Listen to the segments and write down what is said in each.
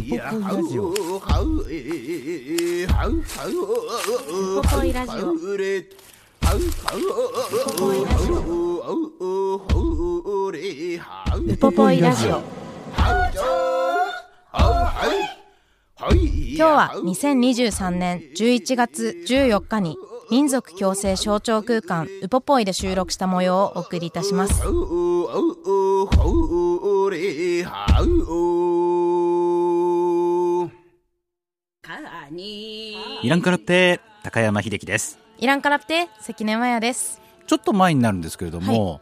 ポポイラジオ。ウポポイラジオ。ウポポイラジオ。今日は2023年11月14日に民族共生象徴空間ウポポイで収録した模様をお送りいたしますイランカラって高山秀樹です。イランカラプテ関根麻也です。ちょっと前になるんですけれども、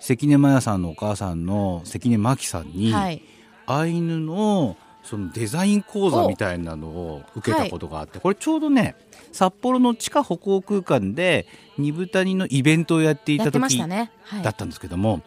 関根麻也さんのお母さんの関根真紀さんに、はい。アイヌのそのデザイン講座みたいなのを受けたことがあって、これちょうどね札幌の地下歩行空間で二部谷のイベントをやっていた時だったんですけども、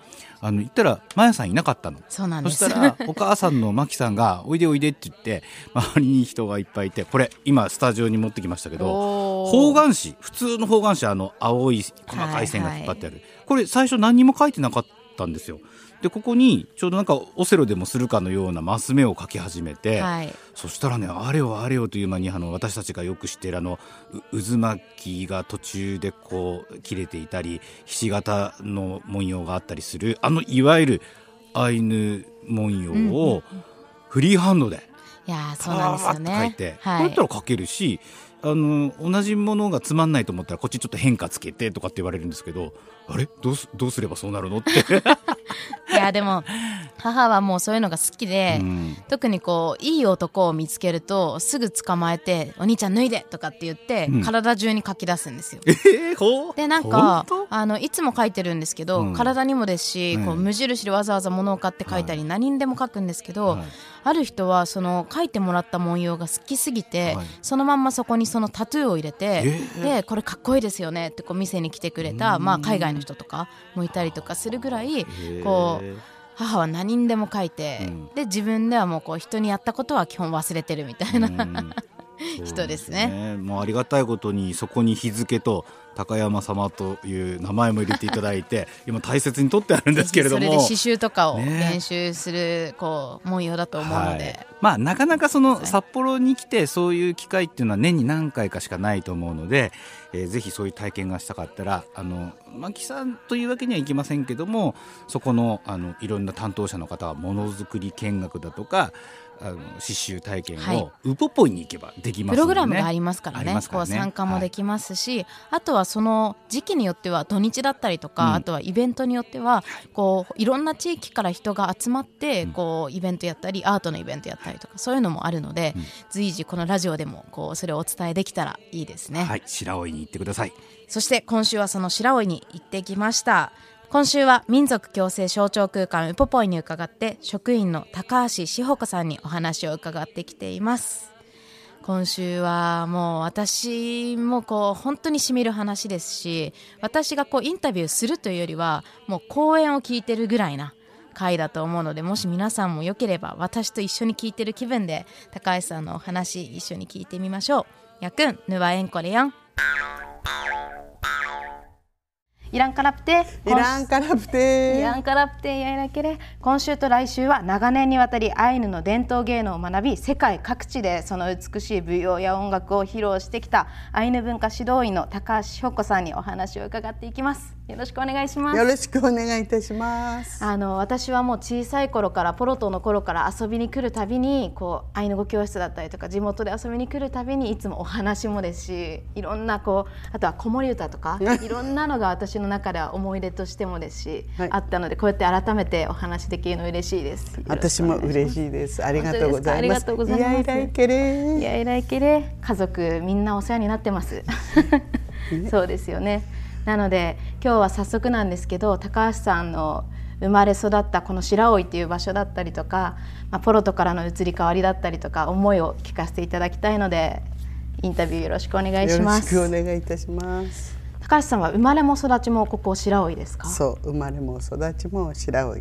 あの言ったらマヤさんいなかったの。そうなんですそしたらお母さんのマキさんが「おいでおいで」って言って周りに人がいっぱいいてこれ今スタジオに持ってきましたけど方眼紙普通の方眼紙あの青い細かい線が引っ張ってある、これ最初何にも書いてなかったんですよ。でここにちょうどなんかオセロでもするかのようなマス目を書き始めて、はい。そしたらねあれよあれよという間にあの私たちがよく知っているあのう渦巻きが途中でこう切れていたりひし形の文様があったりするあのいわゆるアイヌ文様をフリーハンドでいやーッと書いね。て、はい。こうやったら書けるしあの同じものがつまんないと思ったらこっちちょっと変化つけてとかって言われるんですけどあれ？どうすどうすればそうなるの？って、いやでも母はもうそういうのが好きで、うん。特にこういい男を見つけるとすぐ捕まえて「お兄ちゃん脱いで!」とかって言って、うん。体中に書き出すんですよ。えー、でなんか本あのいつも書いてるんですけど、うん。体にもですし、こううん無印でわざわざ物を買って書いたり、何にでも書くんですけど、はいある人はその書いてもらった文様が好きすぎて、はい。そのまんまそこにそのタトゥーを入れて、えー。でこれかっこいいですよねってこう店に来てくれた、まあ、海外の人とかもいたりとかするぐらいこう母は何にでも書いて、うん。で自分ではもうこう人にやったことは基本忘れてるみたいな、うん人ですね。そうですもうありがたいことにそこに日付と高山様という名前も入れていただいて 今大切に取ってあるんですけれども。それで刺繍とかをね。練習するこう文様だと思うので、はい。まあなかなかその札幌に来てそういう機会っていうのは年に何回かしかないと思うので、えーぜひそういう体験がしたかったらあの牧さんというわけにはいきませんけどもそこのあのいろんな担当者の方はものづくり見学だとかあの刺繍体験はい。をウポポイに行けばできますね、プログラムがありますからね。ね。こう参加もできますし、あとはその時期によっては土日だったりとか、うん。あとはイベントによってはこういろんな地域から人が集まって、うん。こうイベントやったりアートのイベントやったりとかそういうのもあるので、うん。随時このラジオでもこうそれをお伝えできたらいいですね。はい。白老に行ってください。そして今週はその白老に行ってきました今週は民族共生象徴空間ウポポイに伺って職員の高橋志保子さんにお話を伺ってきています。今週はもう私もこう本当にしみる話ですし私がこうインタビューするというよりはもう講演を聞いてるぐらいな回だと思うのでもし皆さんもよければ私と一緒に聞いてる気分で高橋さんのお話一緒に聞いてみましょう。やくんぬわえんこれやん。イランカラプテイランカラプイテランカラプテやいらけれ今週と来週は長年にわたりアイヌの伝統芸能を学び世界各地でその美しい舞踊や音楽を披露してきたアイヌ文化指導員の高橋志保子さんにお話を伺っていきますよろしくお願いしますよろしくお願いいたします。あの私はもう小さい頃からポロトの頃から遊びに来るたびにこうアイヌ語教室だったりとか地元で遊びに来るたびにいつもお話もですしいろんなこうあとは子守歌とかいろんなのが私の中では思い出としてもですし、はいあったのでこうやって改めてお話できるの嬉しいです。私も嬉い。しいです。ありがとうございます。本当ですか？ありがとうございますやいらいけいれ。やいらいけれ家族みんなお世話になってます。そうですよね。なので今日は早速なんですけど高橋さんの生まれ育ったこの白老っていう場所だったりとか、まあ、ポロトからの移り変わりだったりとか思いを聞かせていただきたいのでインタビューよろしくお願いします。よろしくお願いいたします。高橋さんは生まれも育ちもここ白老ですか？そう生まれも育ちも白老。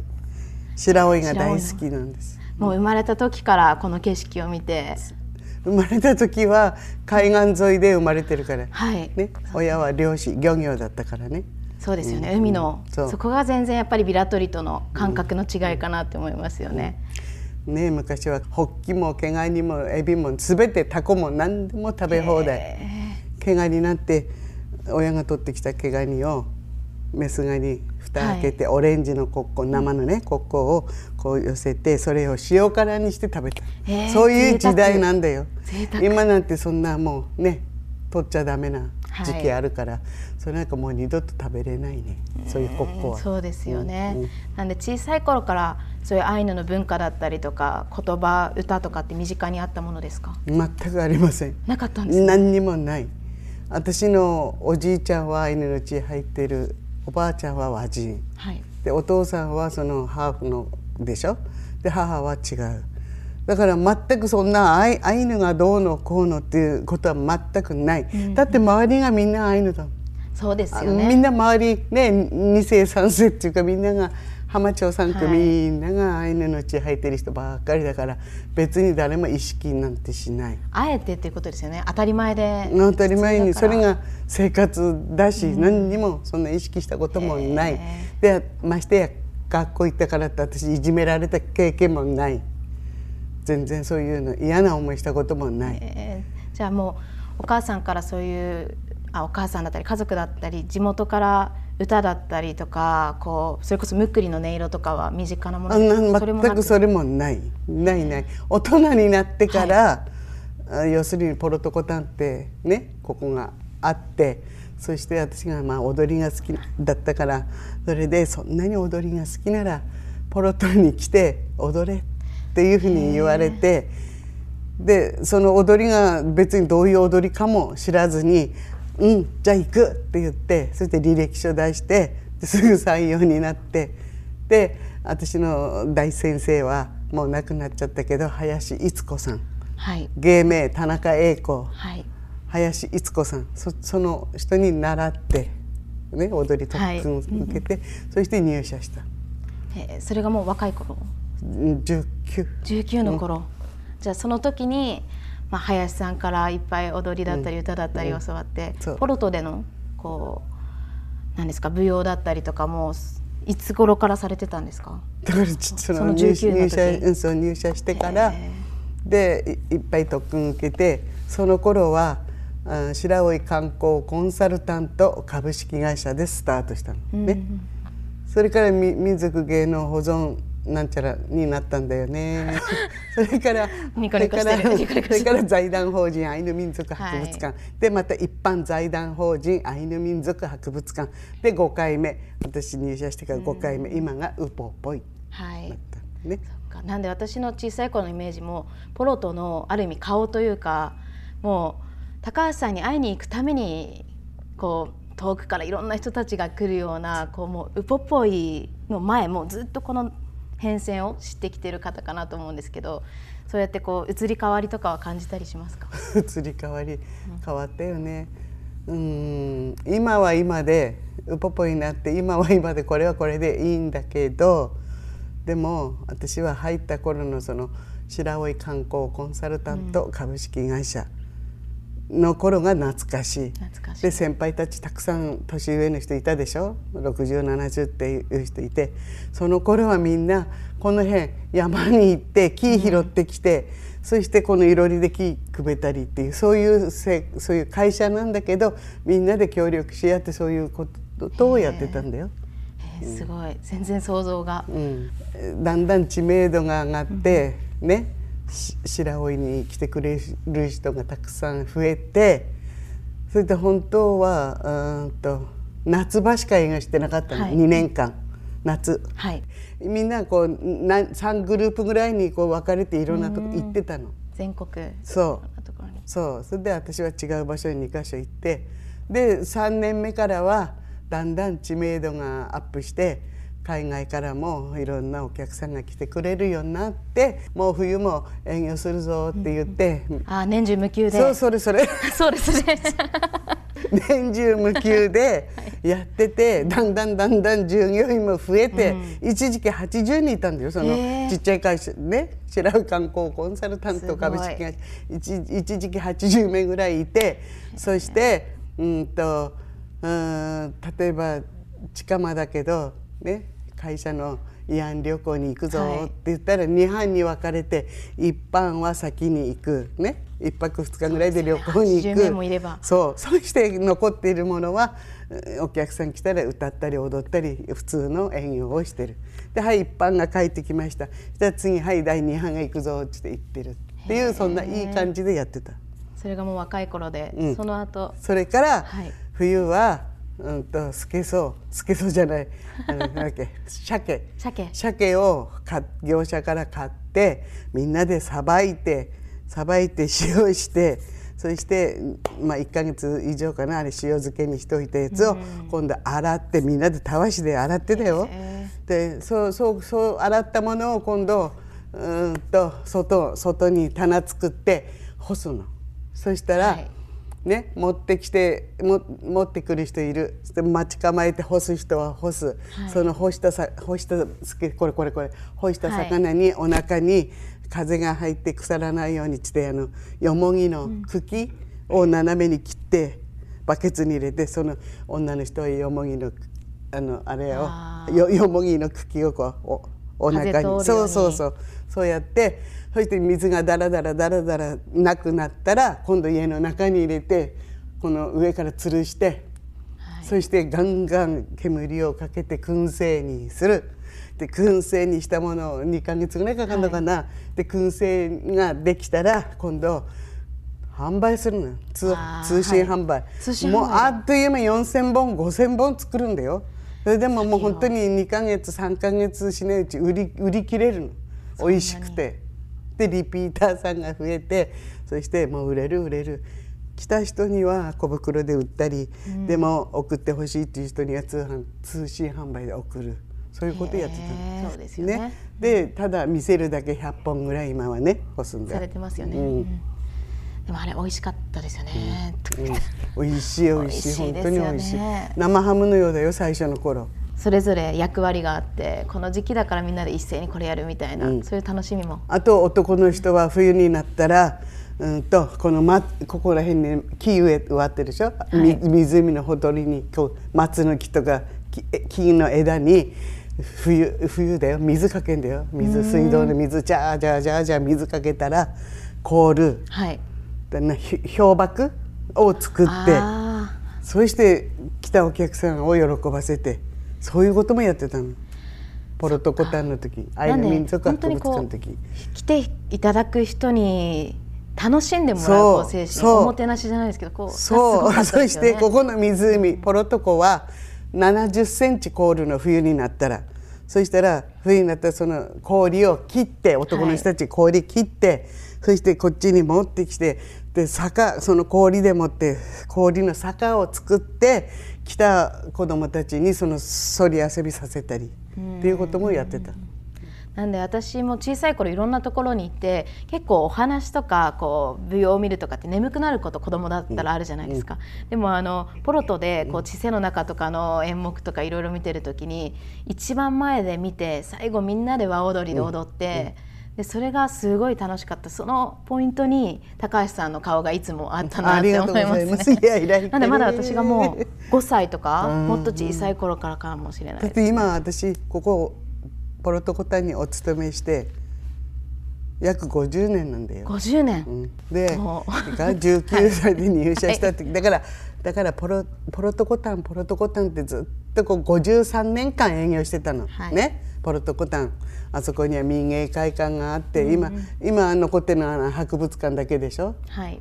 白老が大好きなんです。もう生まれた時からこの景色を見て。生まれた時は海岸沿いで生まれてるから、はい。ね、親は漁師漁業だったからね。そうですよね、うん、海のそそこが全然やっぱりビラトリとの感覚の違いかなって思いますよね。ね昔はホッキも毛ガニもエビも全てタコも何でも食べ放題。毛ガニなんて親が取ってきた毛ガニをメスガニ蓋開けて、はい、オレンジのコッコ生のねコッコをこう寄せてそれを塩辛にして食べた。そういう時代なんだよ。今なんてそんなもうね取っちゃダメな時期あるから、はい、それなんかもう二度と食べれないね。そういうコッコは。そうですよね、うんうん、なんで小さい頃からそういうアイヌの文化だったりとか言葉歌とかって身近にあったものですか？全くありません。なかったんです何にもない。私のおじいちゃんはアイヌの血入ってるおばあちゃんは和人、はい、でお父さんはそのハーフのでしょ？で母は違う。だから全くそんなアイアイヌがどうのこうのっていうことは全くない、うん、だって周りがみんなアイヌだそうですよね。みんな周りね2世3世っていうかみんなが浜町3区、みんながアイヌの血入ってる人ばっかりだから別に誰も意識なんてしない。あえてっていうことですよね。当たり前で当たり前にそれが生活だし、うん、何にもそんな意識したこともない、でましてや学校行ったからって私いじめられた経験もない。全然そういうの嫌な思いしたこともない、えー、じゃあもうお母さんからそういうあお母さんだったり家族だったり地元から歌だったりとかこうそれこそむっくりの音色とかは身近なもの？全くそれもない。ないない。大人になってから、はい、要するにポロトコタンってねここがあってそして私がまあ踊りが好きだったからそれでそんなに踊りが好きならポロトに来て踊れっていうふうに言われてでその踊りが別にどういう踊りかも知らずにうんじゃあ行くって言ってそして履歴書出してすぐ採用になってで私の大先生はもう亡くなっちゃったけど林逸子さん、はい、芸名田中栄子、はい、林逸子さんそその人に習って、ね、踊り特訓を受けて、はい、そして入社した。えー、それがもう若い頃？19 19の頃、うん、じゃあその時にまあ、林さんからいっぱい踊りだったり歌だったり教わって、うんう。ん、ポルトでのこう何ですか舞踊だったりとかもいつ頃からされてたんですか？だからその入社入社入社してからでいっぱい特訓受けてその頃は白老観光コンサルタント株式会社でスタートしたの。ね。うん、それから民族芸能保存なんちゃらになったんだよね。それからそれからそれから財団法人アイヌ民族博物館、はい、でまた一般財団法人アイヌ民族博物館。で5回目。私入社してから5回目、今がウポポイはい。ね。なんで私の小さい頃のイメージもポロトのある意味顔というかもう高橋さんに会いに行くためにこう遠くからいろんな人たちが来るようなこうもうウポポイの前もうずっとこの変遷を知ってきてる方かなと思うんですけどそうやってこう移り変わりとかは感じたりしますか？移り変わり変わったよね、うん、今は今でウポポになって今は今でこれはこれでいいんだけどでも私は入った頃のその白老観光コンサルタント株式会社、うんの頃が懐かしい。で先輩たちたくさん年上の人いたでしょ？6070っていう人いてその頃はみんなこの辺山に行って木拾ってきて、うん、そしてこのいろりで木くべたりっていうそういうせそういう会社なんだけどみんなで協力し合ってそういうことをやってたんだよ。すごい。全然想像が、うん、だんだん知名度が上がって、うん、ね白老に来てくれる人がたくさん増えてそれで本当はうんと夏場しか映画してなかったの、はい、2年間。夏、はい、みんなこうな3グループぐらいにこう分かれていろんなとこ行ってたの。全国。そう。そうそれで私は違う。場所に2か所行ってで3年目からはだんだん知名度がアップして海外からもいろんなお客さんが来てくれるようになってもう冬も営業するぞって言って、あ年中無休で。そうそれそれ。そうですね。年中無休でやってて、だんだんだんだん従業員も増えて、一時期80人いたんだよそのちっちゃい会社ね白井観光コンサルタント株式会社。一一時期80名ぐらいいてそしてうんとうん例えば近間だけどね会社の慰安旅行に行くぞはい。って言ったら2班に分かれて一班は先に行く。ね。一泊二日ぐらいで旅行に行80く名もいれば。そう。そして残っているものはうんお客さん来たら歌ったり踊ったり普通の営業をしてる。ではい一般が帰ってきました。じゃあ次はい第二班が行くぞって言ってる。っていうそんないい感じでやってた。それがもう若い頃で、うん。その後。それから、はい。冬はうんとスケソウスケソウじゃない。あのなんだっけ鮭。鮭。鮭を買っ業者から買ってみんなでさばいてさばいて塩してそして、まあ、1か月以上かなあれ塩漬けにしておいたやつを今度洗ってみんなでたわしで洗ってたよ。へでそうそうそう洗ったものを今度うーんと外外に棚作って干すの。そしたら、はいね、持ってきても持ってくる人いる。で待ち構えて干す人は干す、その干したさ干したこれこれこれ。干した魚にお腹に風が入って腐らないようにしてあのよもぎの茎を斜めに切ってバケツに入れてその女の人はよもぎのあのあれをあよよもぎの茎をこうおお腹に。そうそうそう。そうやってそして水がダラダラダラダラなくなったら今度家の中に入れてこの上から吊るして、そしてガンガン煙をかけて燻製にする。で燻製にしたものを2ヶ月ぐらいかかるのかな、で燻製ができたら今度販売するのよ。通通信販売、通信販売。もうあっという間4,000本5,000本作るんだよ。それでももう本当に2ヶ月3ヶ月しないうち売り売り切れるの。美味しくてでリピーターさんが増えてそしてもう売れる売れる。来た人には小袋で売ったり、でも送ってほしいっていう人には通販通信販売で送る。そういうことやってたの。そうですよね。ね、でただ見せるだけ100本ぐらい今はね干すんだされてますよね、うん。うん。でもあれ美味しかったですよね、うん、美味しい美味しい。美味しい本当に美味しい。生ハムのようだよ最初の頃それぞれ役割があってこの時期だからみんなで一斉にこれやるみたいな、そういう楽しみも。あと男の人は冬になったらうんとこの、ま、ここら辺に木植え植わってるでしょ、み湖のほとりにこう松の木とか木の枝に冬冬だよ。水かけんだよ。水水道の水ジャージャージャージャー水かけたら凍る。はい。だなひ氷瀑を作ってあそして来たお客さんを喜ばせてそういうこともやってたの？ポルトコタンの時アイヌ民族博物館の時。来ていただく人に楽しんでもらうそう精神おもてなしじゃないですけどこうそう、がすごかったそしてここの湖ポロトコは70センチ凍るの冬になったらそしたら冬になったらその氷を切って男の人たち氷切って、そしてこっちに持ってきてで坂その氷でもって氷の坂を作って来た子供たちにそのそり遊びさせたりっていうこともやってた。なんで私も小さい頃いろんなところに行って結構お話とかこう舞踊を見るとかって眠くなること子供だったらあるじゃないですか、でもあのポロトでこう知性の中とかの演目とかいろいろ見てる時に一番前で見て最後みんなで和踊りで踊って、でそれがすごい楽しかった。そのポイントに高橋さんの顔がいつもあったなって思います。ねますいやいらいなんでまだ私がもう5歳とかうんもっと小さい頃からかもしれない。ですだって今私ここポルトコタンにお勤めして約50年なんだよ。50年、うん。でが19歳で入社した時、だからだからポロポロトコタンポロトコタンってずっとこう53年間営業してたの、はい。ねポロトコタン。あそこには民芸会館があって、今今残ってるのは博物館だけでしょ？はい。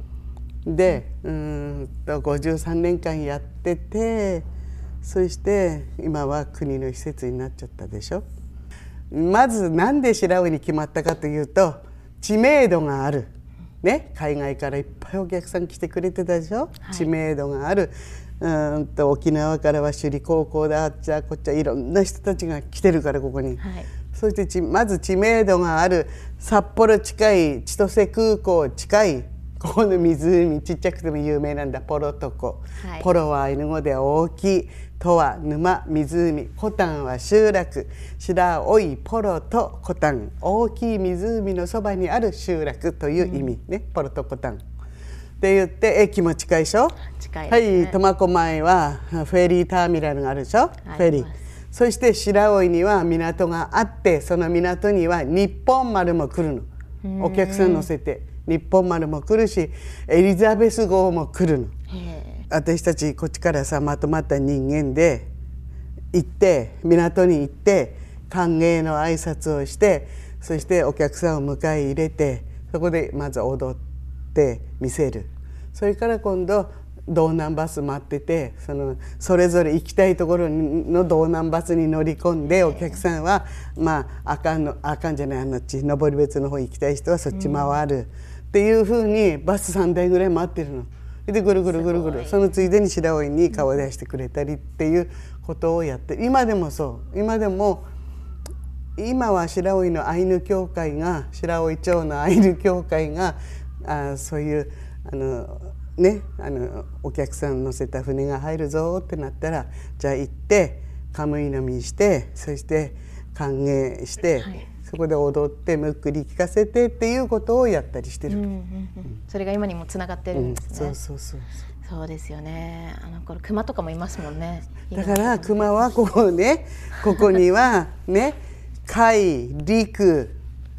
でうーんと53年間やっててそして今は国の施設になっちゃったでしょ？まずなんで白老に決まったかというと知名度がある、ね、海外からいっぱいお客さん来てくれてたでしょ、知名度がある、うんと沖縄からは首里高校だあっちゃこっちゃいろんな人たちが来てるからここに、はい。そしてちまず知名度がある札幌近い千歳空港近いここの湖ちっちゃくても有名なんだ。ポロトコ、はい。ポロはアイヌ語では大きいとは沼湖。コタンは集落。白老いポロとコタン。大きい湖のそばにある集落という意味ね、ポロとコタン。って言って駅も近いでしょ？近いね。はい苫小牧はフェリーターミナルがあるでしょ、フェリー。そして白老には港があってその港には日本丸も来るの。お客さん乗せて日本丸も来るしエリザベス号も来るの。へ私たちこっちからさまとまった人間で行って港に行って歓迎の挨拶をしてそしてお客さんを迎え入れてそこでまず踊って見せるそれから今度道南バス待っててそのそれぞれ行きたいところの道南バスに乗り込んでお客さんはまああかんのあかんじゃないあのち登別の方行きたい人はそっち回る、っていうふうにバス3台ぐらい待ってるの。でぐるぐるぐるぐるそのついでに白老に顔を出してくれたりっていうことをやって今でもそう。今でも今は白老のアイヌ協会が白老町のアイヌ協会があそういうあのねあのお客さん乗せた船が入るぞってなったらじゃあ行ってカムイ飲みしてそして歓迎して、はい。そこで踊ってむっくり聞かせてっていうことをやったりしてる。えうんうん。うん。それが今にもつながってるうんんですね、そうそうそうそう。ですよね。あの頃熊とかもいますもんね。だから熊はここねここにはね海陸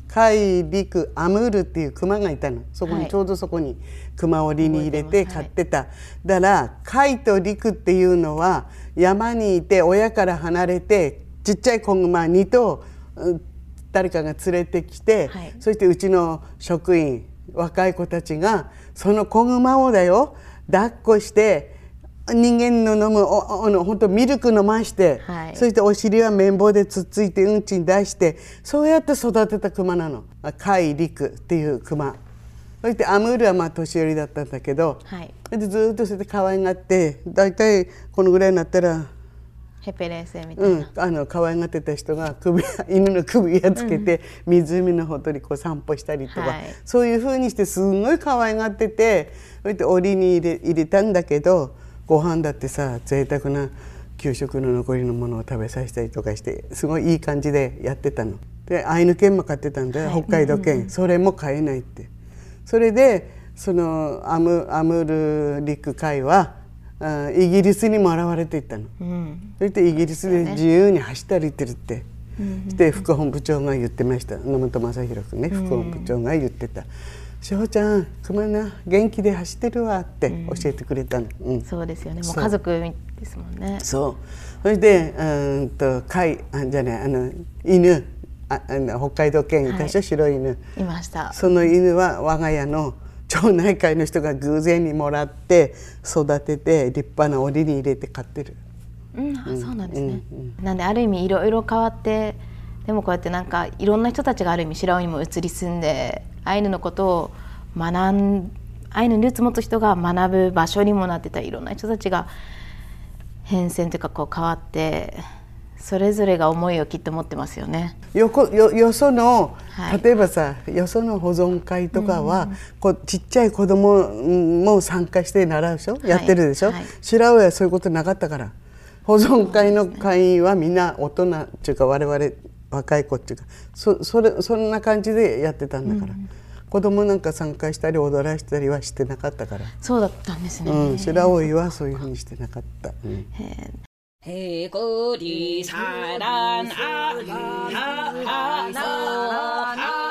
海陸アムールっていう熊がいたの。そこはい。にちょうどそこに熊織に入れて覚えてます。飼ってた、だから海と陸っていうのは山にいて親から離れてちっちゃい子熊2頭うん誰かが連れてきて、はい。そしてうちの職員若い子たちがその子熊をだよ抱っこして人間の飲むおおの本当ミルク飲まして、はい。そしてお尻は綿棒でつっついてうんちに出してそうやって育てた熊なの。あ海陸っていう熊そしてアムールはまあ年寄りだったんだけど、はい。でずっとそれで可愛がって大体このぐらいになったらヘペレーセみたいな、うん、あの可愛がってた人が首犬の首やつけて、湖のほとりこう散歩したりとか、はい。そういうふうにしてすんごい可愛がっててそれで檻に入れ入れたんだけどご飯だってさ贅沢な給食の残りのものを食べさせたりとかしてすごいいい感じでやってたの。でアイヌ犬も飼ってたんだよ、はい。北海道犬、それも飼えないって。それでそのアムアムール陸海はあイギリスにも現れていったの。うん。そしてイギリスで自由に走って歩いてるって、して副本部長が言ってました。野本正弘君ね副本部長が言ってた「翔ちゃん熊な元気で走ってるわ」って教えてくれたの。うん。そうですよね。もう家族ですもんね。そう。それでうーんと貝あじゃないあの犬あ北海道犬いたでしょ、はい白い犬。い。ました。その犬は我が家の町内会の人が偶然にもらって育てて立派な檻に入れて飼ってる。うん、あそうなんですね、なんである意味いろいろ変わってでもこうやってなんかいろんな人たちがある意味白尾にも移り住んでアイヌのことを学んアイヌにルーツ持つ人が学ぶ場所にもなってたいろんな人たちが変遷というかこう変わってそれぞれが思いをきっと持ってますよね。よこよよその、はい。例えばさよその保存会とかは、こうちっちゃい子供も参加して習うでしょ、い。やってるでしょ、はい。白尾はそういうことなかったから。保存会の会員はみんな大人っていうか我々若い子っていうかそそれそんな感じでやってたんだから、子供なんか参加したり踊らしたりはしてなかったから、そうだったんですね。うん、白老はそういうふうにしてなかった。うん。へ해골이 사랑 아 하 하 나 하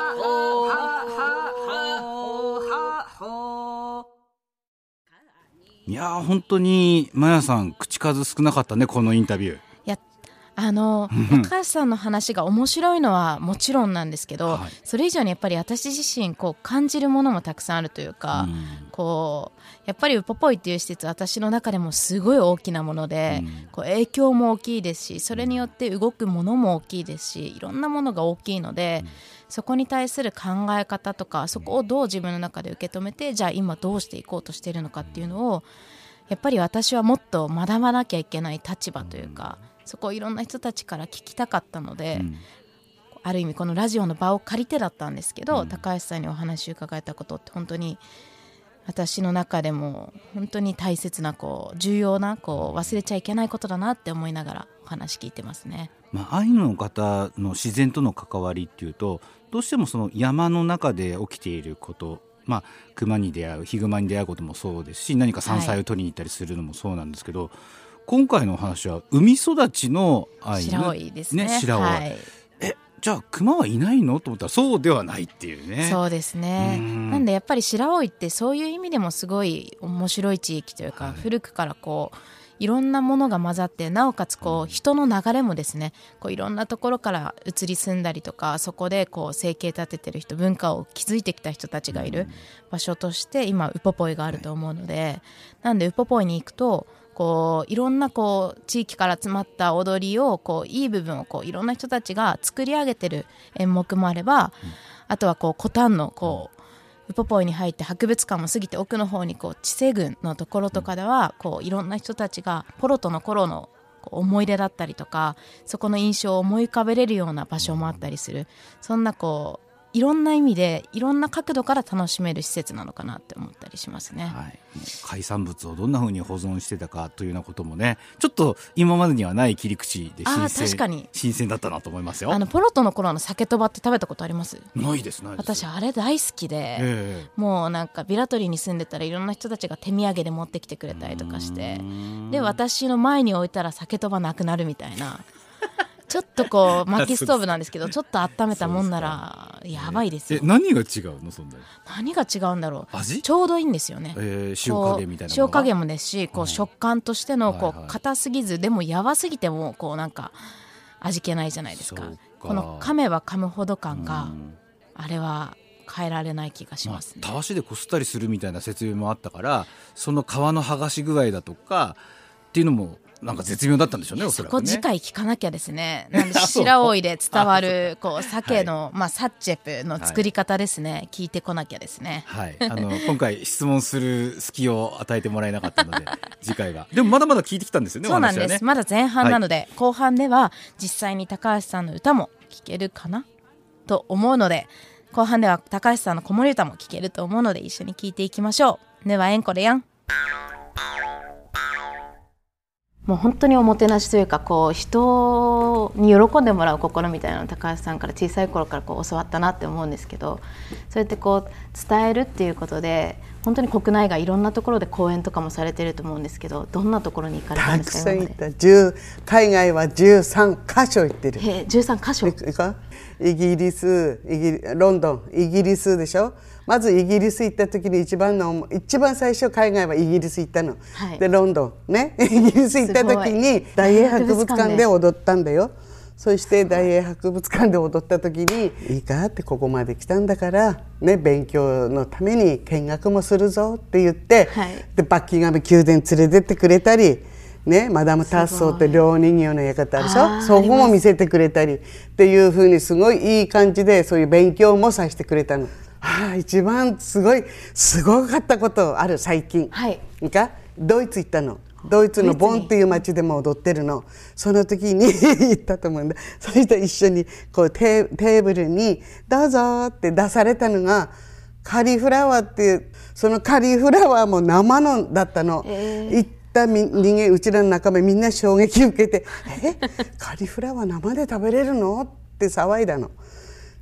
いやー本当にマヤさん口数少なかったねこのインタビューいやあの高橋さんの話が面白いのはもちろんなんですけど、はいそれ以上にやっぱり私自身こう感じるものもたくさんあるというか、こう やっぱりウポポイっていう施設私の中でもすごい大きなもので、こう影響も大きいですしそれによって動くものも大きいですしいろんなものが大きいので、そこに対する考え方とかそこをどう自分の中で受け止めてじゃあ今どうしていこうとしているのかっていうのをやっぱり私はもっと学ばなきゃいけない立場というか、そこをいろんな人たちから聞きたかったので、うん。ある意味このラジオの場を借りてだったんですけど、高橋さんにお話を伺えたことって本当に私の中でも本当に大切なこう重要なこう忘れちゃいけないことだなって思いながらお話聞いてますね。まあ、アイヌの方の自然との関わりっていうとどうしてもその山の中で起きていること、まあ、熊に出会うヒグマに出会うこともそうですし何か山菜を取りに行ったりするのもそうなんですけど、今回のお話は海育ちのアイヌ白老ですね。白老はいえじゃあ熊はいないの？と思ったらそうではないっていうね。そうですね。うん。なんでやっぱり白老ってそういう意味でもすごい面白い地域というか、はい。古くからこういろんなものが混ざってなおかつこう人の流れもですねこういろんなところから移り住んだりとかそこでこう生計立ててる人文化を築いてきた人たちがいる場所として今ウポポイがあると思うので、なんでウポポイに行くとこういろんなこう地域から集まった踊りをこういい部分をこういろんな人たちが作り上げてる演目もあれば、あとはこうコタンのこう、ウポポイに入って博物館も過ぎて奥の方にこう地政軍のところとかではこういろんな人たちがポロとの頃の思い出だったりとかそこの印象を思い浮かべれるような場所もあったりする。そんなこういろんな意味でいろんな角度から楽しめる施設なのかなって思ったりしますね。はい、海産物をどんなふうに保存してたかというようなこともねちょっと今までにはない切り口で新鮮確かに新鮮だったなと思いますよ。あのポロとの頃の酒とばって食べたことあります？ないですないです。私あれ大好きで、えもうなんかビラトリに住んでたらいろんな人たちが手土産で持ってきてくれたりとかしてで私の前に置いたら酒とばなくなるみたいなちょっとこう 薪ストーブなんですけどちょっと温めたもんならやばいですよ。え何が違うのそんなに？何が違うんだろう。味？ちょうどいいんですよね、えー、塩加減みたいな塩加減ももですしこう食感としてのこう硬すぎずでもやばすぎてもこうなんか味気ないじゃないですか。この噛めば噛むほど感があれは変えられない気がしまあますね、たわしでこすったりするみたいな説明もあったからその皮の剥がし具合だとかっていうのもなんか絶妙だったんでしょうねおそそこらくね。次回聞かなきゃですね。白老で伝わるこう鮭の、まあサッチェプの作り方ですね。聞いてこなきゃですね。はい、あの今回質問する隙を与えてもらえなかったので 次回は。でもまだまだ聞いてきたんですよねそうなんです、ね。まだ前半なので、後半では実際に高橋さんの歌も聴けるかな？と思うので後半では高橋さんの子守歌も聴けると思うので一緒に聴いていきましょう。ではエンコレやんもう本当におもてなしというかこう人に喜んでもらう心みたいなのを高橋さんから小さい頃からこう教わったなって思うんですけどそうやってこう伝えるっていうことで本当に国内外いろんなところで講演とかもされてると思うんですけどどんなところに行かれたんたくですか今まで？さん行った。10海外は13箇所行ってる。へえ13箇所イギリスイギリロンドンイギリスでしょ？まずイギリス行った時に一番の一番最初海外はイギリス行ったの、はい。でロンドン。ね？イギリス行った時に大英博物館で。踊ったんだよ。そして大英博物館で踊った時に「いいか?」ってここまで来たんだから、ね、勉強のために見学もするぞって言って、はい。でバッキンガム宮殿連れてってくれたり、ね、マダム・タッソーって両人形の館あるでしょ？そこも見せてくれたりっていうふうにすごいいい感じでそういう勉強もさせてくれたの。ああ一番すごいすごかったことある最近。はい。いいか？ドイツ行ったの。ドイツのボンっていう町でも踊ってるの。その時に 行ったと思うんだ。そしたら一緒にこうテーブルに「どうぞ」って出されたのがカリフラワーっていうそのカリフラワーも生のだったの。行ったみ人間うちらの仲間みんな衝撃受けて「え？カリフラワー生で食べれるの?」って騒いだの。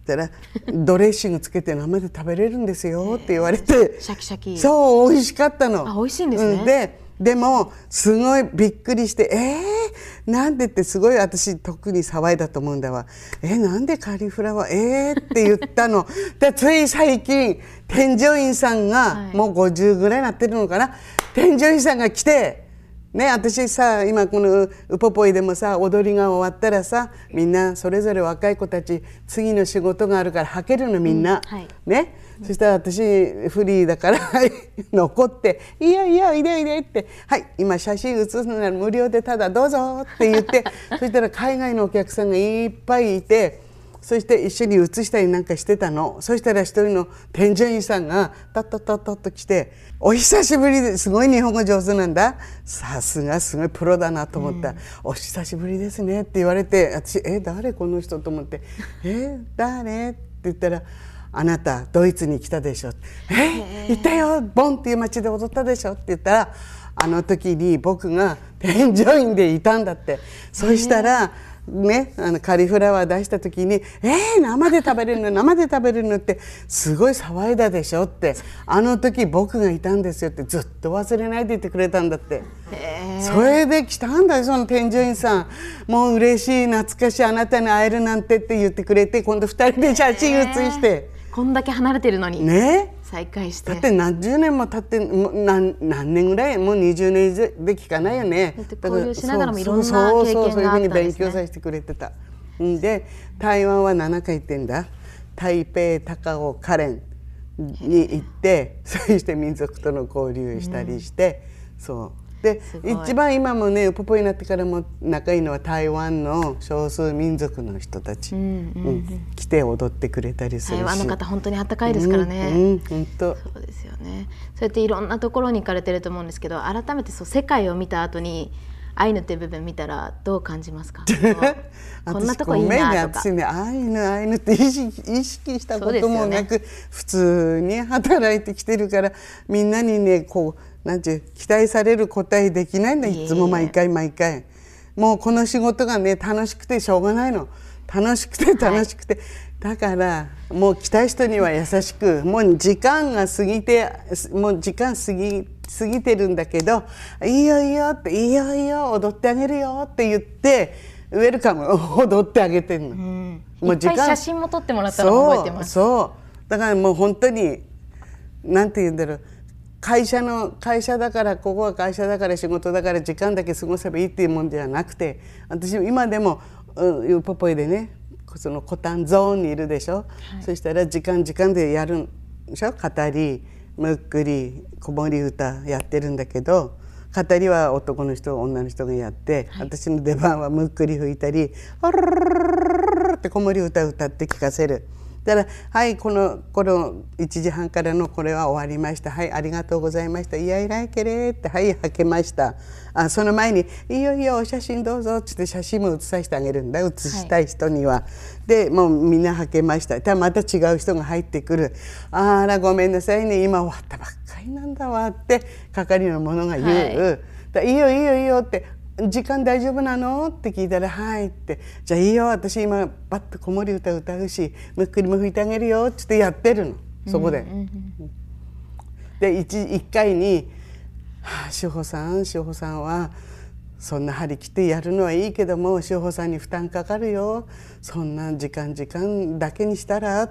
たらドレッシングつけて生で食べれるんですよって言われて。シャキシャキ。そう美味しかったの。あ美味しいんですね。ででもすごいびっくりしてえー、なんでってすごい私特に騒いだと思うんだわ。えなんでカリフラワーえー、って言ったの。でつい最近添乗員さんが、はい。もう50ぐらいになってるのかな。添乗員さんが来てね、私さ今このウポポイでもさ踊りが終わったらさみんなそれぞれ若い子たち次の仕事があるからはけるのみんな、はい。ね、そしたら私フリーだから 残って「いやいやいでいで」って「はい今写真写すなら無料でただどうぞ」って言って そしたら海外のお客さんがいっぱいいてそして一緒に写したりなんかしてたの。そしたら一人の添乗員さんがタッタッタッタッと来て「お久しぶりです。ごい日本語上手なんだ。さすがすごいプロだな」と思った「お久しぶりですね」って言われて私「え誰この人?」と思って「え誰?」って言ったら「あなたドイツに来たでしょ」え？行ったよ。ボンっていう街で踊ったでしょ」って言ったらあの時に僕が添乗員でいたんだって。そしたらね、あのカリフラワー出した時に「えー、生で食べれるの？生で食べれるの?」ってすごい騒いだでしょって。あの時僕がいたんですよってずっと忘れないで言ってくれたんだって。それで来たんだよその添乗員さん。もう嬉しい懐かしいあなたに会えるなんてって言ってくれて今度2人で写真写してこんだけ離れてるのに。ね？再会して。だって何十年も経ってもう何何年ぐらい？もう20年以上で聞かないよね。交流しながらもいろんなそうそうそう経験があったんですねそういうふうに勉強させてくれてたんで台湾は7回行ってんだ台北高雄カレンに行ってそして民族との交流したりして、そうで一番今もねウポポになってからも仲いいのは台湾の少数民族の人たち、うん来て踊ってくれたりするし。台湾の方本当にあったかいですからね、うんうん、本当。そうですよね。そうやっていろんなところに行かれてると思うんですけど改めてそう世界を見た後にアイヌっていう部分見たらどう感じますか？こんなとこいいなとか。私ねアイヌアイヌって意識意識したこともなく、普通に働いてきてるからみんなにねこうなんていう期待される答えできないんだ。いつも毎回毎回。もうこの仕事がね楽しくてしょうがないの。楽しくて楽しくて、だからもう来た人には優しくもう時間が過ぎてもう時間過ぎ過ぎてるんだけど「いいよいいよ」って「いいよいいよ踊ってあげるよ」って言ってウェルカム踊ってあげてるの。いっぱい写真も撮ってもらったの覚えてます。そうそう。だからもう本当になんて言うんだろう会社の会社だからここは会社だから仕事だから時間だけ過ごせばいいっていうもんではなくて私今でもうんポポイでねそのコタンゾーンにいるでしょ、そしたら時間時間でやるんでしょ？語りむっくり子守歌やってるんだけど語りは男の人女の人がやって、私の出番はむっくり吹いたり「あらららららら」って子守歌歌って聞かせる。だから「はいこのこの1時半からのこれは終わりました。はいありがとうございました。いやいらいけれ」って「はいはけました」あその前に「いいよいいよお写真どうぞ」っつって写真も写させてあげるんだ。写したい人には。でもうみんなはけました。ただまた違う人が入ってくる「あらごめんなさいね。今終わったばっかりなんだわ」って係の者が言う。はい。だいいよいいよいいよって時間大丈夫なの？って聞いたら「はい」って「じゃあいいよ。私今バッと子守歌歌うしむっくりも吹いてあげるよ」っつってやってるの。そこで。で 1, 一回に「はあ志保さん志保さんはそんな張り切ってやるのはいいけども志保さんに負担かかるよ。そんな時間時間だけにしたら」っ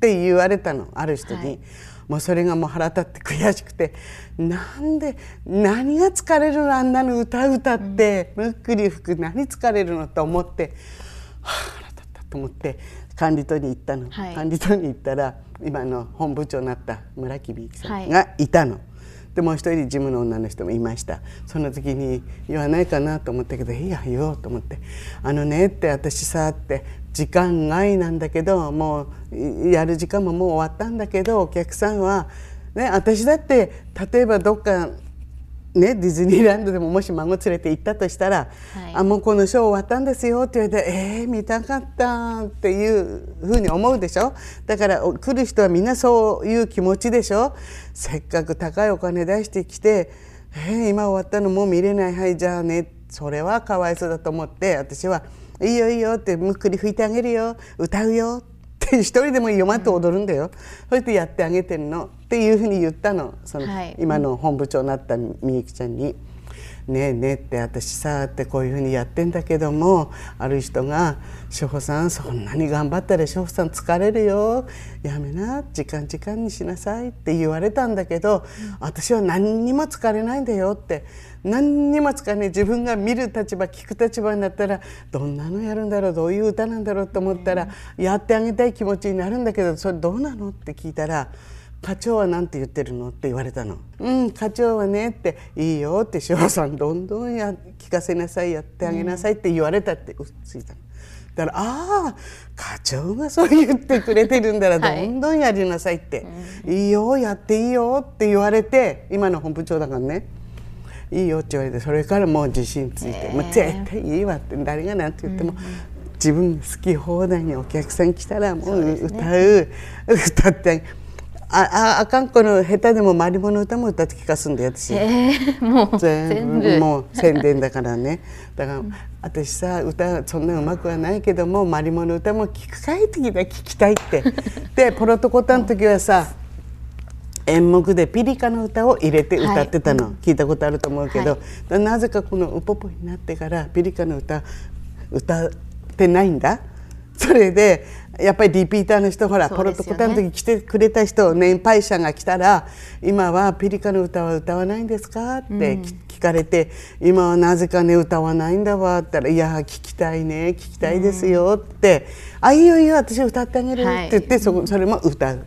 て言われたのある人に。はいもうそれがもう腹立って悔しくてなんで何が疲れるのあんなの歌歌って、むっくり吹く何疲れるのと思って、はあ、腹立ったと思って管理棟に行ったの、はい。管理棟に行ったら今の本部長になった村木美幸さはい。んがいたの。でもう一人事務の女の人もいました。その時に言わないかなと思ったけどいや言おうと思って「あのね」って私さって時間外なんだけどもうやる時間ももう終わったんだけどお客さんは、ね、私だって例えばどっかね、ディズニーランドでももし孫連れて行ったとしたら「はい。あもうこのショー終わったんですよ」って言われて「えー、見たかった」っていうふうに思うでしょ？だからお来る人はみんなそういう気持ちでしょ？せっかく高いお金出してきて「えー、今終わったのもう見れない？はいじゃあね」それはかわいそうだと思って私は「いいよいいよ」ってむっくり吹いてあげるよ。歌うよって一人でも読まって踊るんだよ、そうやってやってあげてるの。っていうふうに言ったの。その、はい。今の本部長になったみゆきちゃんに。ねえねえって私さってこういうふうにやってんだけどもある人が「志保さんそんなに頑張ったら志保さん疲れるよやめな時間時間にしなさい」って言われたんだけど、私は何にも疲れないんだよって何にも疲れない自分が見る立場聞く立場になったらどんなのやるんだろうどういう歌なんだろうと思ったら、やってあげたい気持ちになるんだけどそれどうなのって聞いたら。課長は何て言ってるの？って言われたの。うん課長はねっていいよって志保さんどんどんや聞かせなさいやってあげなさいって言われたってうっついたの。だからああ課長がそう言ってくれてるんだらはい。どんどんやりなさいって、い、いよやっていいよって言われて今の本部長だからねいいよって言われてそれからもう自信ついて、もう絶対いいわって誰がなんて言っても、自分好き放題にお客さん来たらもう歌う歌ってあああかんこの下手でもマリモの歌も歌って聞かすんだよ私。えー、もう全全部。部もう宣伝だからね。だから、私さ歌そんなうまくはないけどもマリモの歌も聞くかいって聞きたいって。でポロトコタの時はさ演目でピリカの歌を入れて歌ってたの、聞いたことあると思うけど、はなぜかこのウポポになってからピリカの歌歌ってないんだ。それでやっぱりリピーターの人ほら、ポロそうですよね。トコタの時来てくれた人年配者が来たら今はピリカの歌は歌わないんですかって聞聞かれて、今はなぜかね歌わないんだわって言ったら「いや聞きたいね聞きたいですよ」って「あいいよいいよ私歌ってあげる」って言って、そこそれも歌う。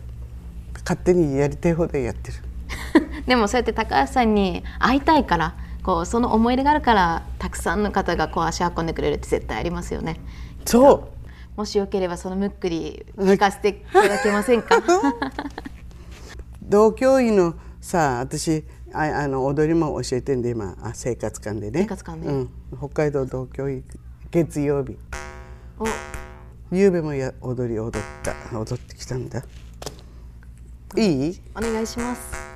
勝手にやりたい放題やってる。でもそうやって高橋さんに会いたいからこうその思い入れがあるからたくさんの方がこう足運んでくれるって絶対ありますよね。そうもしよければそのむっくり聞かせていただけませんか？同教員のさ私ああの踊りも教えてんで今あ生活館でね。生活館で。うん、北海道同教員月曜日。お。夕べもや踊り踊った踊ってきたんだ。いい？お願いします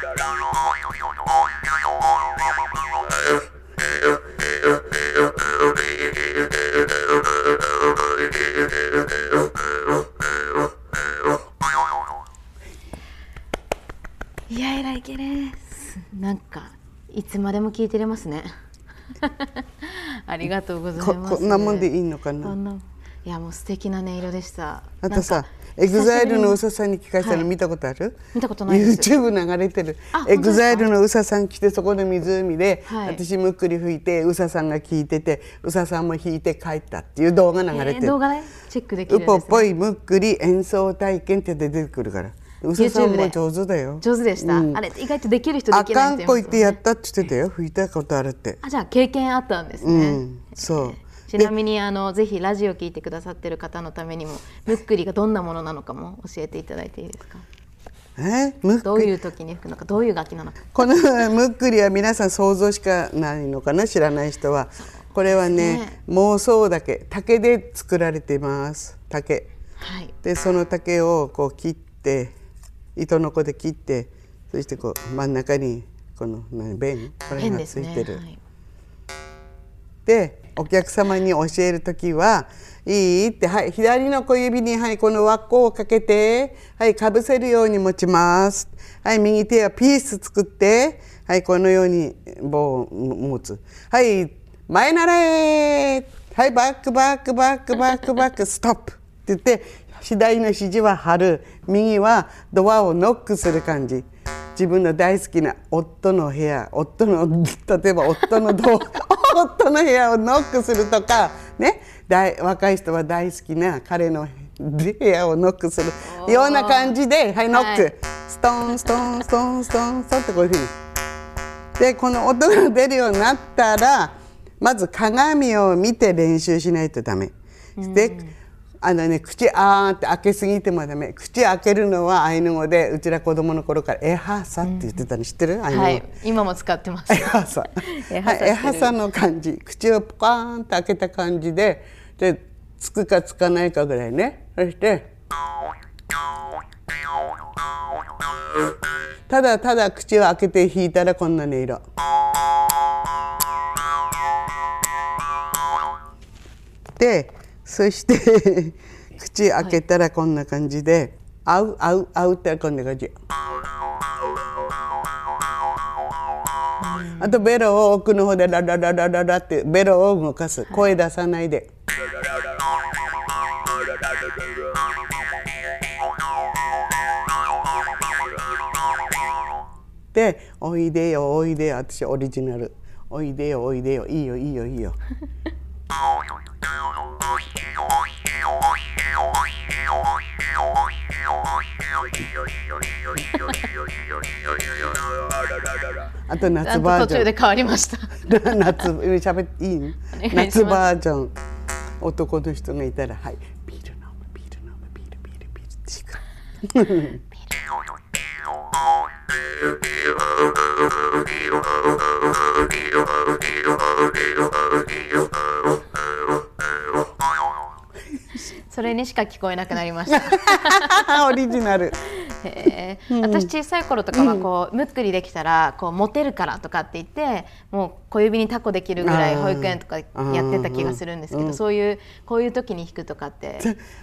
I don't know. いつまでも聞いてれますね。ありがとうございこます。こんなもんでいいのかこないやもう素敵な音色でした。あとさエグザイルのうささんに聞かせたのはい見たことある、見たことない YouTube 流れてる。あエグザイルのうささん来てそこの湖で、はい。私むっくり吹いてうささんが聞いててうささんも弾いて帰ったっていう動画流れてる、えー動画でチェックできるんウです、ね、ポっぽいむっくり演奏体験って出てくるからうささんも上手だよ上手でした、うんあれ意外とできる人であきない人いますもんねかんこ言ってやったって言ってたよ吹いたことあるってあじゃあ経験あったんですうね、んそうちなみにあのぜひラジオ聞いてくださってる方のためにもむっくりがどんなものなのかも教えていただいていいですか?えむっどういう時に吹くのか?どういう楽器なのか? このむっくりは皆さん想像しかないのかな?知らない人は。これはねね。妄想竹。竹で作られています。竹。はい。でその竹をこう切って糸のこで切ってそしてこう真ん中にこの何弁これがついてる、はいでお客様に教える時はいいって、はい、左の小指に、はい、この輪っかをかけて、はい、かぶせるように持ちます。はい、右手はピース作って、はい、このように棒を持つ。はい、前習えはい、バックバックバックバックバックストップって言って、左の肘は張る、右はドアをノックする感じ。自分の大好きな夫の部屋夫の例えば夫のド 夫の部屋をノックするとかね。大若い人は大好きな彼の部屋をノックする。ような感じではいノック、はい。ストンストンストンストンストンってこういうふうに。でこの音が出るようになったらまず鏡を見て練習しないとダメ。であのね口あーって開けすぎてもダメ口開けるのはアイヌ語でうちら子供の頃からエハサって言ってたの知ってる、アイヌ語。はい。今も使ってます。エハサ。エハサしてる。はいエハサの感じ口をポカーンと開けた感じででつくかつかないかぐらいね。そしてただただ口を開けて弾いたらこんな音色。でそして 口開けたらこんな感じで「あうあうあう」ってこんな感じ。あとベロを奥の方でララララララってベロを動かす。声出さないで。で「おいでよおいでよ」私オリジナル「おいでよおいでよ。いいよいいよいいよ」あと夏バージョン途中で変わりました。夏喋っていい夏バージョン。男の人がいたら「はい。ビール飲むビール飲むビールビールビール」ってしくそれにしか聞こえなくなりました。オリジナル。へー。私小さい頃とかはこうむっくりできたらこうモテるからとかって言ってもう小指にタコできるぐらい保育園とかやってた気がするんですけどそういうこういう時に弾くとかって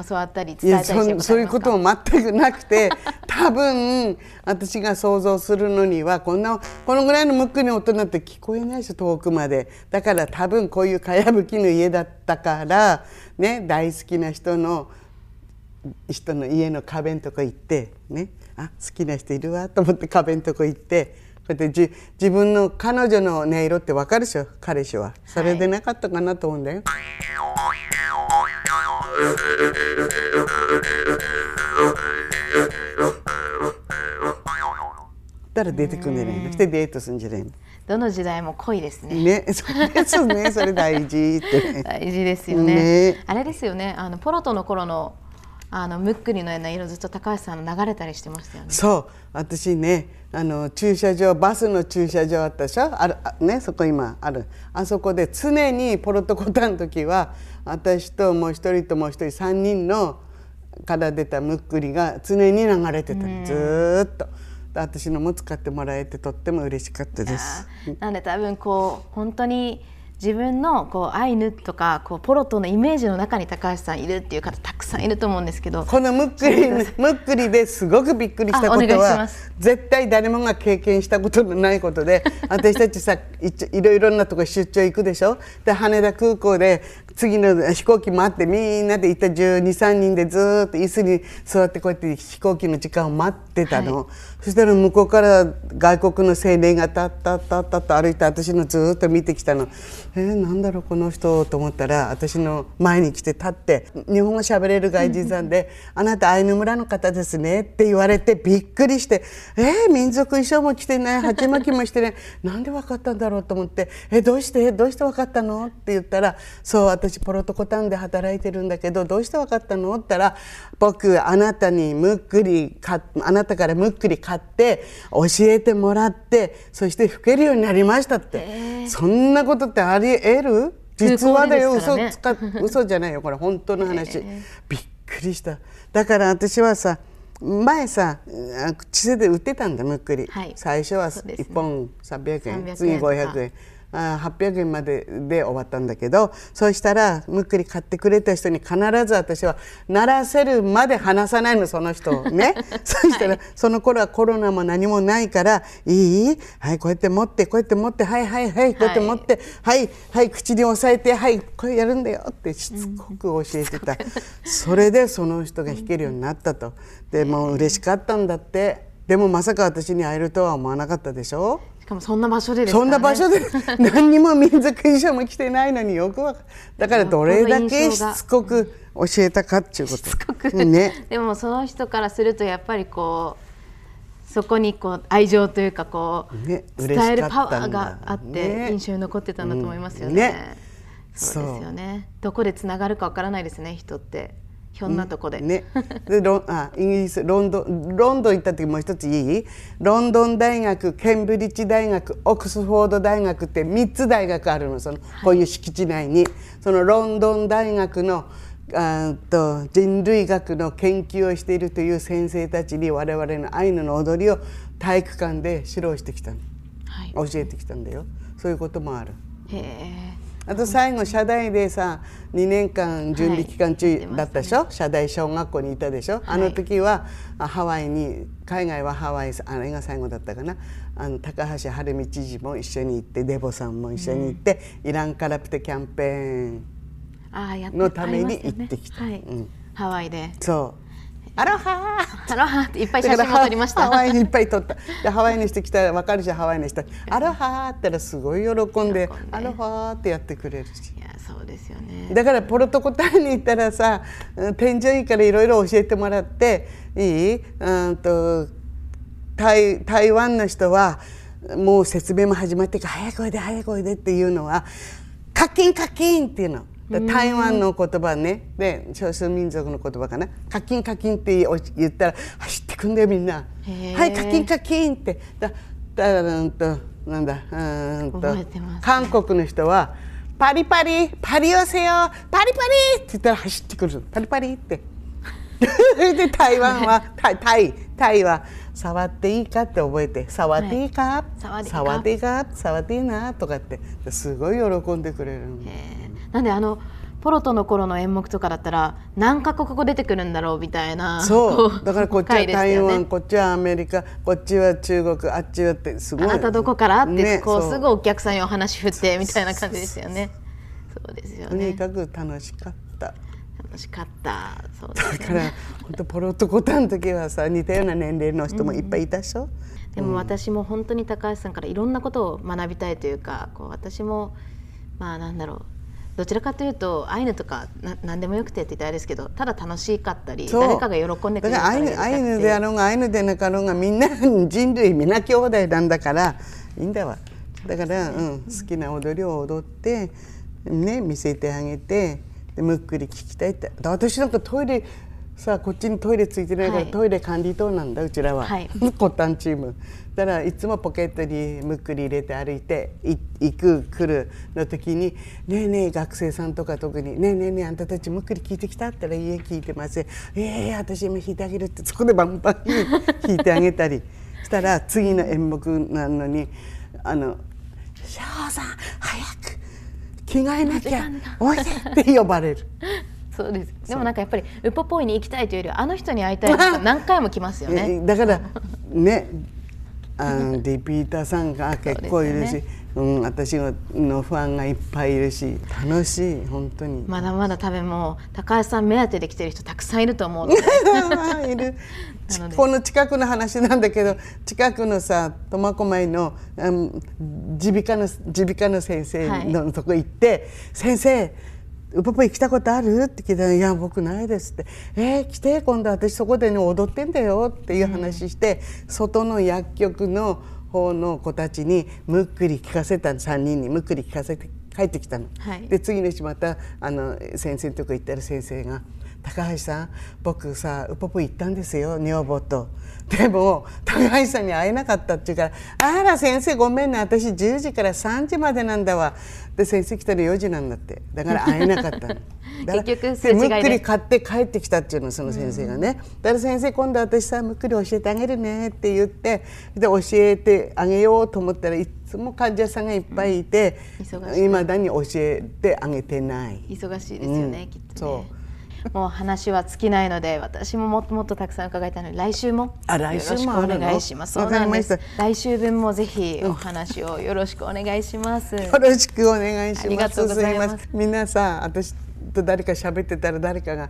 教わったり伝えたりしたそういうこともも全くなくて 多分私が想像するのにはこんなこのぐらいのむっくりの音なんて聞こえないでしょ遠くまで。だから多分こういうかやぶきの家だったからね大好きな人の人の家の壁のとこ行ってねあ好きな人いるわと思って壁のとこ行ってこうやってじ自分の彼女の音色って分かるでしょ？彼氏は。それでなかったかなと思うんだよ。たら出てくんじゃないのしてデートするんじゃないのどの時代も濃いですね。ね。それですね。それ大事って。ね 大事ですよね。ね。あれですよね。あのポロトの頃のあのむっくりのような色ずっと高橋さんの流れたりしてましたよね。そう私ねあの駐車場バスの駐車場あったでしょ？あるあねそこ今ある。あそこで常にポロトコタの時は私ともう一人ともう一人3人のから出たむっくりが常に流れてた。のずーっと。で私のも使ってもらえてとっても嬉しかったです。なんで多分こう本当に自分のこうアイヌとかこうポロトのイメージの中に高橋さんいるっていう方たくさんいると思うんですけど。このむっくりむっくりですごくびっくりしたことは絶対誰もが経験したことのないことで私たちさいろいろなとこ出張行くでしょ？で羽田空港で次の飛行機待ってみんなで行った1 2 3人でずーっと椅子に座ってこうやって飛行機の時間を待ってたの、そしたら向こうから外国の青年がたったったったと歩いて私のずーっと見てきたの。えー、なんだろうこの人と思ったら私の前に来て立って日本語喋れる外人さんで「あなたアイヌ村の方ですね」って言われてびっくりして「えー、民族衣装も着てない鉢巻きもしてない。なんで分かったんだろうと思って「えどうしてどうして分かったの?」って言ったら「そう私ポロトコタンで働いてるんだけどどうして分かったの?」って言ったら「僕あなたにむっくりかあなたからむっくり買って教えてもらってそして吹けるようになりました」って、そんなことってありえる？実話だよ、嘘空港でですつか 嘘じゃないよこれ本当の話、びっくりした。だから私はさ前さあ地勢で売ってたんだむっくり、はい。最初はそうですね。1本300円。300円次とか。500円。あ800円までで終わったんだけどそうしたらむっくり買ってくれた人に必ず私は鳴らせるまで話さないのその人をね。そしたら、その頃はコロナも何もないから「いい？はいこうやって持ってこうやって持ってはいはいはい。こうやって持ってはいはい口に押さえてはいこれやるんだよ」ってしつこく教えてた、それでその人が弾けるようになったと。でもう嬉しかったんだって。でもまさか私に会えるとは思わなかったでしょ？しかもそんな場所でね、そんな場所で 何にも民族衣装も着てないのによくわかだからどれだけしつこく教えたかっていうこと。しつこく。ね。でもその人からするとやっぱりこうそこにこう愛情というかこう、ね伝えるパワーがあってね。印象に残ってたんだと思いますよね。うん。ね。そうですよね。どこでつながるかわからないですね人ってひょんなとこで。ね、でロンあイギリスロンドンロンドン行った時もう一ついい？ロンドン大学ケンブリッジ大学オックスフォード大学って3つ大学あるのそのこういう敷地内に。そのロンドン大学のあと人類学の研究をしているという先生たちに我々のアイヌの踊りを体育館で指導してきたの。はい。教えてきたんだよ。そういうこともある。へえあと最後社大でさ2年間準備期間中だったでしょ、社大小学校にいたでしょ、あの時はあハワイに海外はハワイあれが最後だったかな？あの高橋晴美知事も一緒に行ってデボさんも一緒に行って、イランカラプテキャンペーンのために行ってきた。はい。うん。ハワイで。そうアロハー。アロハっていっぱい写真も撮りました。ハワイにいっぱい撮った。でハワイにしてきたら分かるじゃんハワイにした。らアロハーって言ったらすごい喜んでアロハーってやってくれるし。いやそうですよね。だからポルトコタンに行ったらさうん天井いいからいろいろ教えてもらっていい？うんと台台湾の人はもう説明も始まってから早くおいで早くおいでっていうのはカキンカキンっていうの。台湾の言葉ね。で少数民族の言葉かな。カキンカキンって言ったら走ってくんだよみんな。はいカキンカキンって。だだうんとなんだうんとね。韓国の人はパリパリパリ寄せよ。パリパリって言ったら走ってくる。パリパリって。で台湾は タイタイタイは触っていいかって覚えて触っていいか、触っていいか？触っていいな？とかって。すごい喜んでくれるのえーなんであのポロトの頃の演目とかだったら何カ国語出てくるんだろうみたいなそう。だからこっちは台湾、こっちはアメリカこっちは中国あっちはってすごい。あなたどこからって、ねこうすぐお客さんにお話振ってみたいな感じですよね。そうですよとにね。かく楽しかった。楽しかった。そうですよね。だから本当ポロとコタンの時はさ似たような年齢の人もいっぱいいたでしょ、でも私も本当に高橋さんからいろんなことを学びたいというかこう私もまあなんだろうどちらかというとアイヌとかな何でもよくてって言ったらあれですけどただ楽しかったり誰かが喜んでくれるだからアイヌアイヌであろうがアイヌでなかろうがみんな人類皆兄弟なんだからいいんだわ。だから、うん、好きな踊りを踊ってね見せてあげてでむっくり聞きたいって。だ私なんかトイレさこっちにトイレついてないから、はい。トイレ管理棟なんだうちらは、はい。コタンチーム。だからいつもポケットにむっくり入れて歩いてい行く来るの時に「ねえねえ学生さんとか特に「ねえねえねえあんたたちむっくり聞いてきた?」って言ったら「いいえ聞いてません」「ええ私今弾いてあげる」ってそこでバンバン弾いてあげたり。したら次の演目なのに「あの翔さん早く着替えなきゃおいで」って呼ばれる。そうです。でもなんかやっぱりウポポイに行きたいというよりはあの人に会いたい人何回も来ますよね。えだからねあの リピーターさんが結構いるし、そうん、私ののファンがいっぱいいるし楽しい本当に。まだまだ多分もう高橋さん目当てで来てる人たくさんいると思う。ので。いるこの近くの話なんだけど近くのさ苫小牧のうん耳鼻科の耳鼻科の先生のとこ行って「先生ウポポイ来たことある?」って聞いたら「いや僕ないです」って「えー、来て今度私そこでね踊ってんだよ」っていう話して、外の薬局の方の子たちにむっくり聞かせた3人にむっくり聞かせて帰ってきたの。はいで次の日またあの先生のとこ行ったら先生が「高橋さん僕さウポポ行ったんですよ女房と」でも高橋さんに会えなかったって言うから「あら先生ごめんね。私10時から3時までなんだわ」で先生来たら4時なんだって。だから会えなかったの。だ結局むっくり買って帰ってきたっていうのその先生がね、だから先生今度私さむっくり教えてあげるねって言ってで教えてあげようと思ったらいつも患者さんがいっぱいいていい。ま、だに教えてあげてない。忙しいですよね、うん。きっとね。そもう話は尽きないので私ももっともっとたくさん伺いたいので来週もあ来週もお願いします。そうなんです。来週分もぜひお話をよろしくお願いします。よろしくお願いします。ありがとうございます。すみん。なさ、私と誰か喋ってたら誰かが。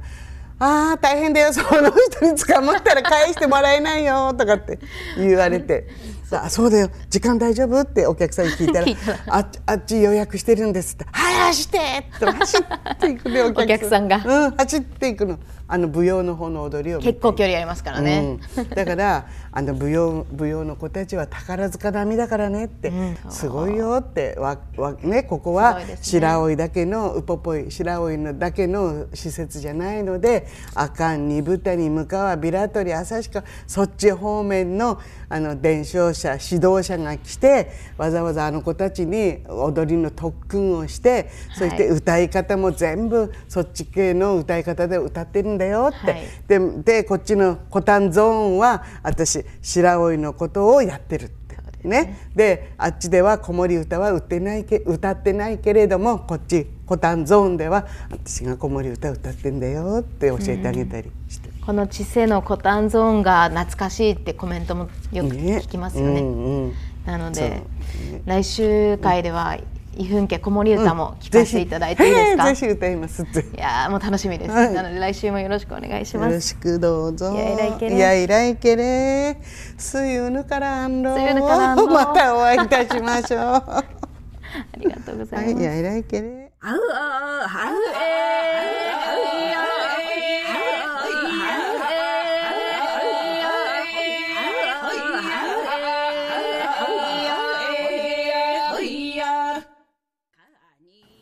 ああ大変だよ。その人に捕まったら返してもらえないよとかって言われてさあそうだよ。時間大丈夫ってお客さんに聞いたら ああっち予約してるんですって「はい走って!」って走っていくねおお客さんが。うん走っていくのあの舞踊の方の踊りを結構距離ありますからね、うん、だからあの舞踊舞踊の子たちは宝塚並みだからねって、すごいよってわわ、ね、ここすは白老だけのウポポイ白老のだけの施設じゃないので阿寒二豚に向川ビラトリ旭川そっち方面のあの伝承者指導者が来てわざわざあの子たちに踊りの特訓をしてそして歌い方も全部そっち系の歌い方で歌ってるんだよって、はい。ででこっちのコタンゾーンは私白老のことをやってるって。ね、であっちでは子守歌は歌ってないけ歌ってないけれどもこっちコタンゾーンでは私が子守歌歌ってんだよって教えてあげたりして。この知性のコタンゾーンが懐かしいってコメントもよくね。聞きますよね。うんうん。なので、そう。来週会では異風家子守歌も聞かせていただいていいですか？ぜひぜひ歌いますいやーもう楽しみです。はいなので来週もよろしくお願いしよろます。しくどうぞ。いやいらいけれいやいらいけれ。すゆぬからんろ。すゆぬからんろまたお会いいたしましょう。は ありがとうございい、ます。やいらいけれ。あうあはうえはうや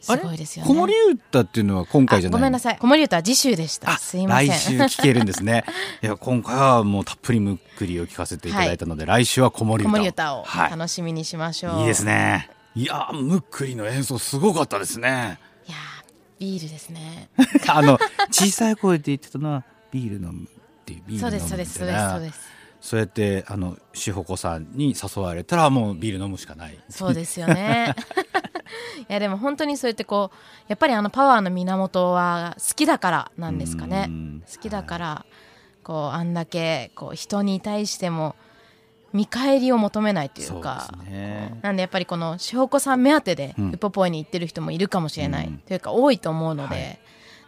すごいですよね。子守歌っていうのは今回じゃないごめんなさい。子守歌は次週でした。あすいません。来週聞けるんですね。いや、今回はもうたっぷりむっくりを聞かせていただいたので、来週は子守子歌を。守歌をはい。楽しみにしましょう。いいですね。いやー、むっくりの演奏すごかったですね。いやービールですね。あの、小さい声で言ってたのは、ビール飲むっていう、ビーそうル飲むです、そうです、そうです、そうです。そうやって、あの、しほこさんに誘われたら、もうビール飲むしかない。そうですよね。いやでも本当にそうやってこうやっぱりあのパワーの源は好きだからなんですかね。うん。好きだからこうあんだけこう人に対しても見返りを求めないというか。なんでやっぱりこのしほこさん目当てでうん。ウポポイに行ってる人もいるかもしれない、うん。というか多いと思うので、はい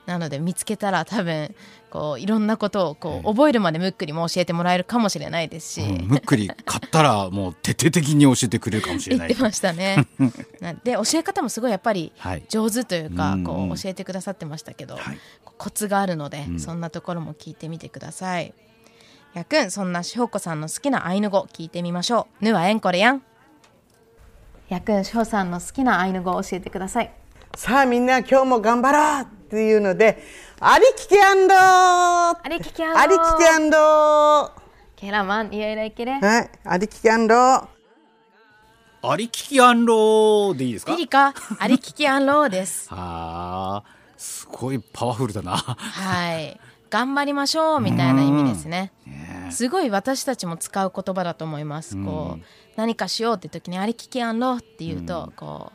なので見つけたら多分こういろんなことをこええう覚えるまでムックにも教えてもらえるかもしれないですし、うんむっくり買ったら、もう徹底的に教えてくれるかもしれない。言ってましたね。なで教え方もすごいやっぱりはい。上手というか、うんこう教えてくださってましたけど、はいコツがあるので、うんそんなところも聞いてみてください。やくんそんなしほこさんの好きなアイヌ語聞いてみましょう。ぬはえんこれやん。やくんしほさんの好きなアイヌ語を教えてください。さあみんな今日も頑張ろうっていうので、ありききアンドあありききゃんりききアンドはケラマンいやいらいけれ。い、ありききアンドありききアンローでいいですか？リリカありききあんろうです。あーすごいパワフルだな。はい。頑張りましょうみたいな意味ですね。ねすごい私たちも使う言葉だと思います。こう何かしようって時にありききあんろっていうと、こう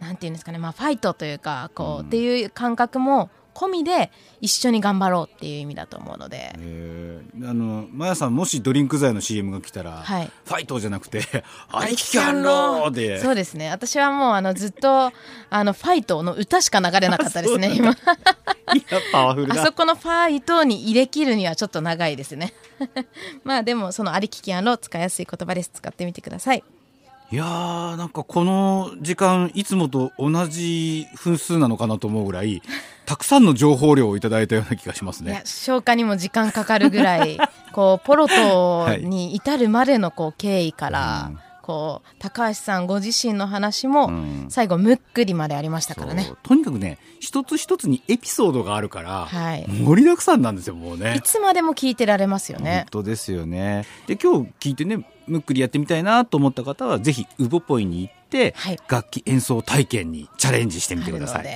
なんていうんですかね、まあファイトというかこう、っていう感覚も込みで一緒に頑張ろうっていう意味だと思うので、えーあのマヤさんもしドリンク剤の CM が来たら、はいファイトじゃなくて ありききアンローでそうですね。私はもうあのずっとあのファイトの歌しか流れなかったですね。今あそこのファイトに入れ切るにはちょっと長いですね。まあでもそのありききあんろ使いやすい言葉です。使ってみてください。いやーなんかこの時間いつもと同じ分数なのかなと思うぐらい たくさんの情報量をいただいたような気がしますね。消化にも時間かかるぐらいこうポロトに至るまでのこう経緯から、うんこう高橋さんご自身の話もうん最後むっくりまでありましたからねとにかくね一つ一つにエピソードがあるから、はい盛りだくさんなんですよもうねい。つまでも聞いてられますよね本。当ですよね。で今日聞いてねむっくりやってみたいなと思った方はぜひウボポイに行って、はい。楽器演奏体験にチャレンジしてみてください。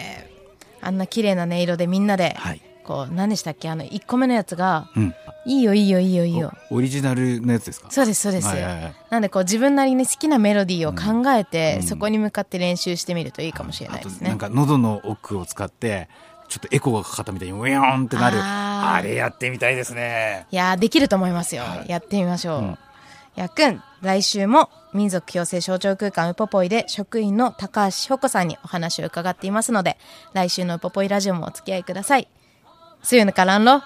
あんな綺麗な音色でみんなで、はい。こう何でしたっけ？あの1個目のやつがうん。「いいよいいよいいよいいよ」おオリジナルのやつですか？そうですそうです、はいはいはい。なんでこう自分なりに好きなメロディーを考えて、うん。そこに向かって練習してみるといいかもしれないですね。なん。か喉の奥を使ってちょっとエコーがかかったみたいにウヨーンってなる。あれやってみたいですね。いやーできると思いますよ、はい。やってみましょう、うんやくん、来週も民族共生象徴空間ウポポイで職員の高橋穂子こさんにお話を伺っていますので、来週のウポポイラジオもお付き合いください。すゆぬからんろ。はい